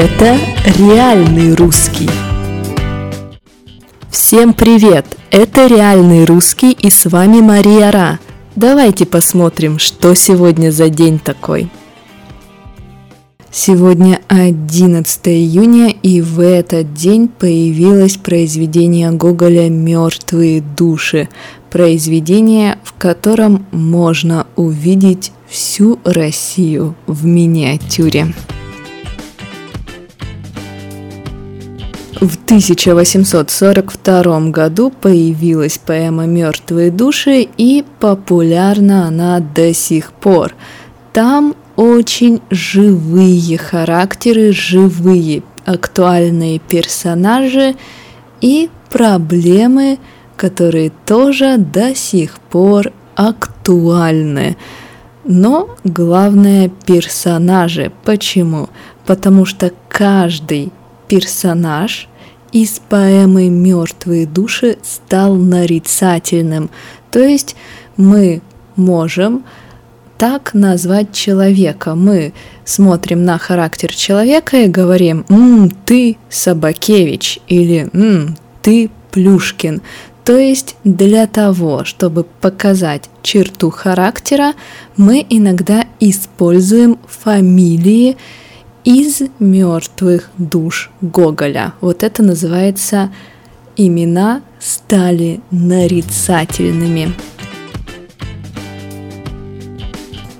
Это реальный русский. Всем привет! Это реальный русский и с вами Мария Ра. Давайте посмотрим, что сегодня за день такой. Сегодня 11 июня, и в этот день появилось произведение Гоголя «Мертвые души», произведение, в котором можно увидеть всю Россию в миниатюре. В 1842 году появилась поэма «Мертвые души» и популярна она до сих пор. Там очень живые характеры, живые актуальные персонажи и проблемы, которые тоже до сих пор актуальны. Но главное персонажи. Почему? Потому что каждый персонаж из поэмы «Мертвые души» стал нарицательным. То есть мы можем так назвать человека. Мы смотрим на характер человека и говорим «М, «ты Собакевич» или «М, «ты Плюшкин». То есть для того, чтобы показать черту характера, мы иногда используем фамилии из мертвых душ Гоголя. Вот это называется имена стали нарицательными.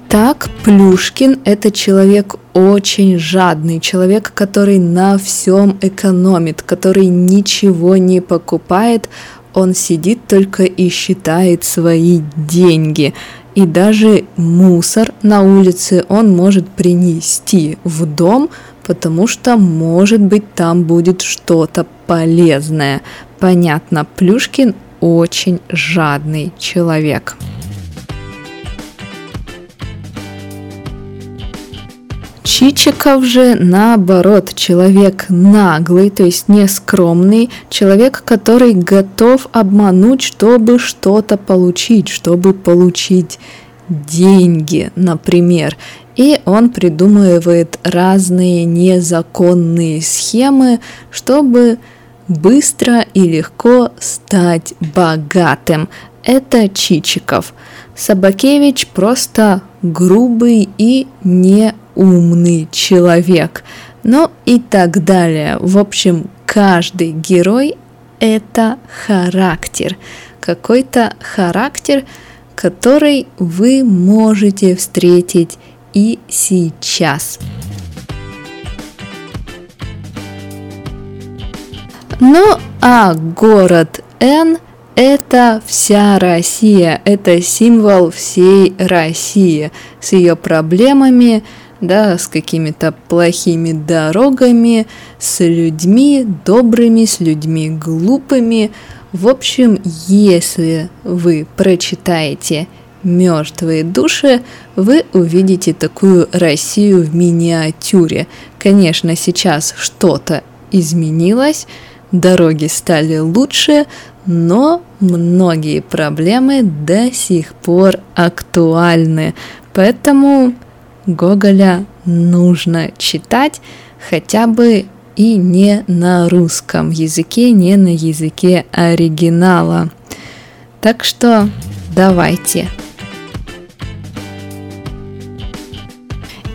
Так, Плюшкин – это человек очень жадный, человек, который на всем экономит, который ничего не покупает, он сидит только и считает свои деньги. И даже мусор на улице он может принести в дом, потому что, может быть, там будет что-то полезное. Понятно, Плюшкин очень жадный человек. Чичиков же наоборот человек наглый, то есть не скромный, человек, который готов обмануть, чтобы что-то получить, чтобы получить деньги, например. И он придумывает разные незаконные схемы, чтобы быстро и легко стать богатым. Это Чичиков. Собакевич просто грубый и не умный человек, ну и так далее. В общем, каждый герой – это характер, какой-то характер, который вы можете встретить и сейчас. Ну а город Н – это вся Россия, это символ всей России с ее проблемами, да, с какими-то плохими дорогами, с людьми добрыми, с людьми глупыми. В общем, если вы прочитаете «Мертвые души», вы увидите такую Россию в миниатюре. Конечно, сейчас что-то изменилось, дороги стали лучше, но многие проблемы до сих пор актуальны. Поэтому Гоголя нужно читать хотя бы и не на русском языке, не на языке оригинала. Так что давайте.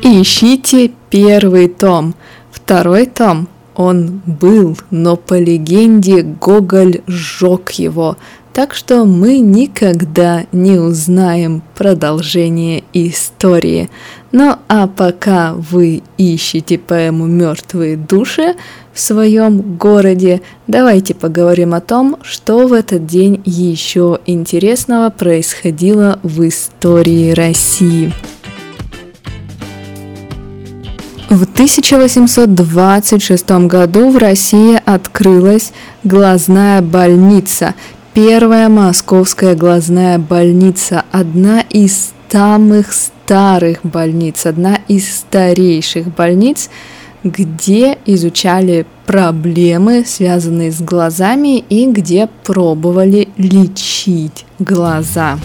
Ищите первый том. Второй том он был, но по легенде Гоголь сжег его, так что мы никогда не узнаем продолжение истории. Ну а пока вы ищете поэму «Мертвые души» в своем городе, давайте поговорим о том, что в этот день еще интересного происходило в истории России. В 1826 году в России открылась глазная больница – Первая московская глазная больница, одна из самых старых больниц, одна из старейших больниц, где изучали проблемы, связанные с глазами, и где пробовали лечить глаза.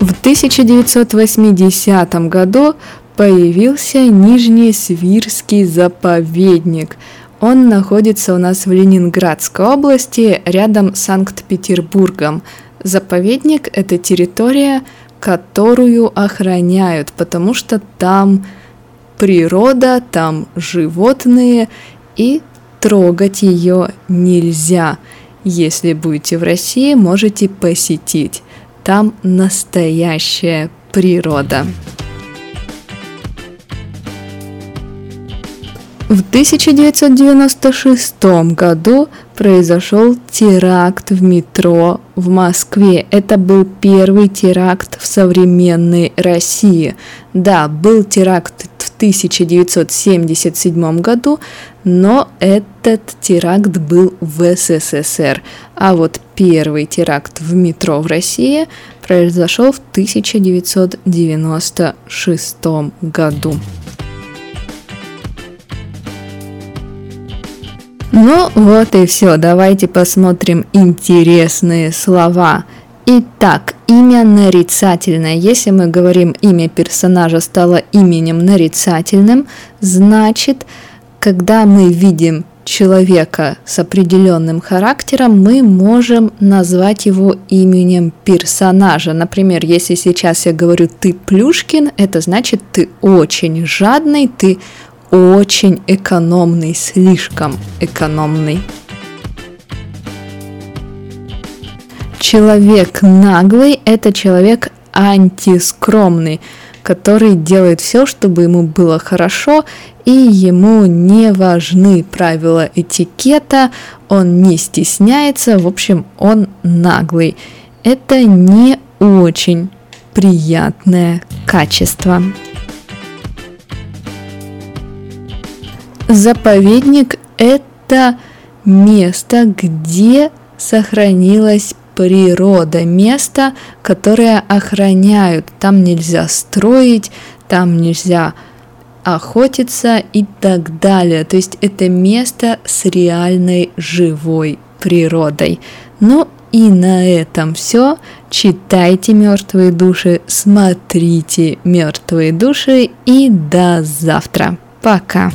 В 1980 году появился Нижний Свирский заповедник. Он находится у нас в Ленинградской области, рядом с Санкт-Петербургом. Заповедник – это территория, которую охраняют, потому что там природа, там животные, и трогать ее нельзя. Если будете в России, можете посетить. Там настоящая природа. В 1996 году произошел теракт в метро в Москве. Это был первый теракт в современной России. Да, был теракт в 1977 году, но этот теракт был в СССР. А вот первый теракт в метро в России произошел в 1996 году. Ну вот и все, давайте посмотрим интересные слова. Итак, имя нарицательное. Если мы говорим имя персонажа стало именем нарицательным, значит, когда мы видим человека с определенным характером, мы можем назвать его именем персонажа. Например, если сейчас я говорю «ты Плюшкин», это значит «ты очень жадный», «ты очень экономный, слишком экономный. Человек наглый – это человек антискромный, который делает все, чтобы ему было хорошо, и ему не важны правила этикета, он не стесняется, в общем, он наглый. Это не очень приятное качество. Заповедник – это место, где сохранилась природа, место, которое охраняют. Там нельзя строить, там нельзя охотиться и так далее. То есть это место с реальной живой природой. Ну и на этом все. Читайте мертвые души, смотрите мертвые души и до завтра. Пока.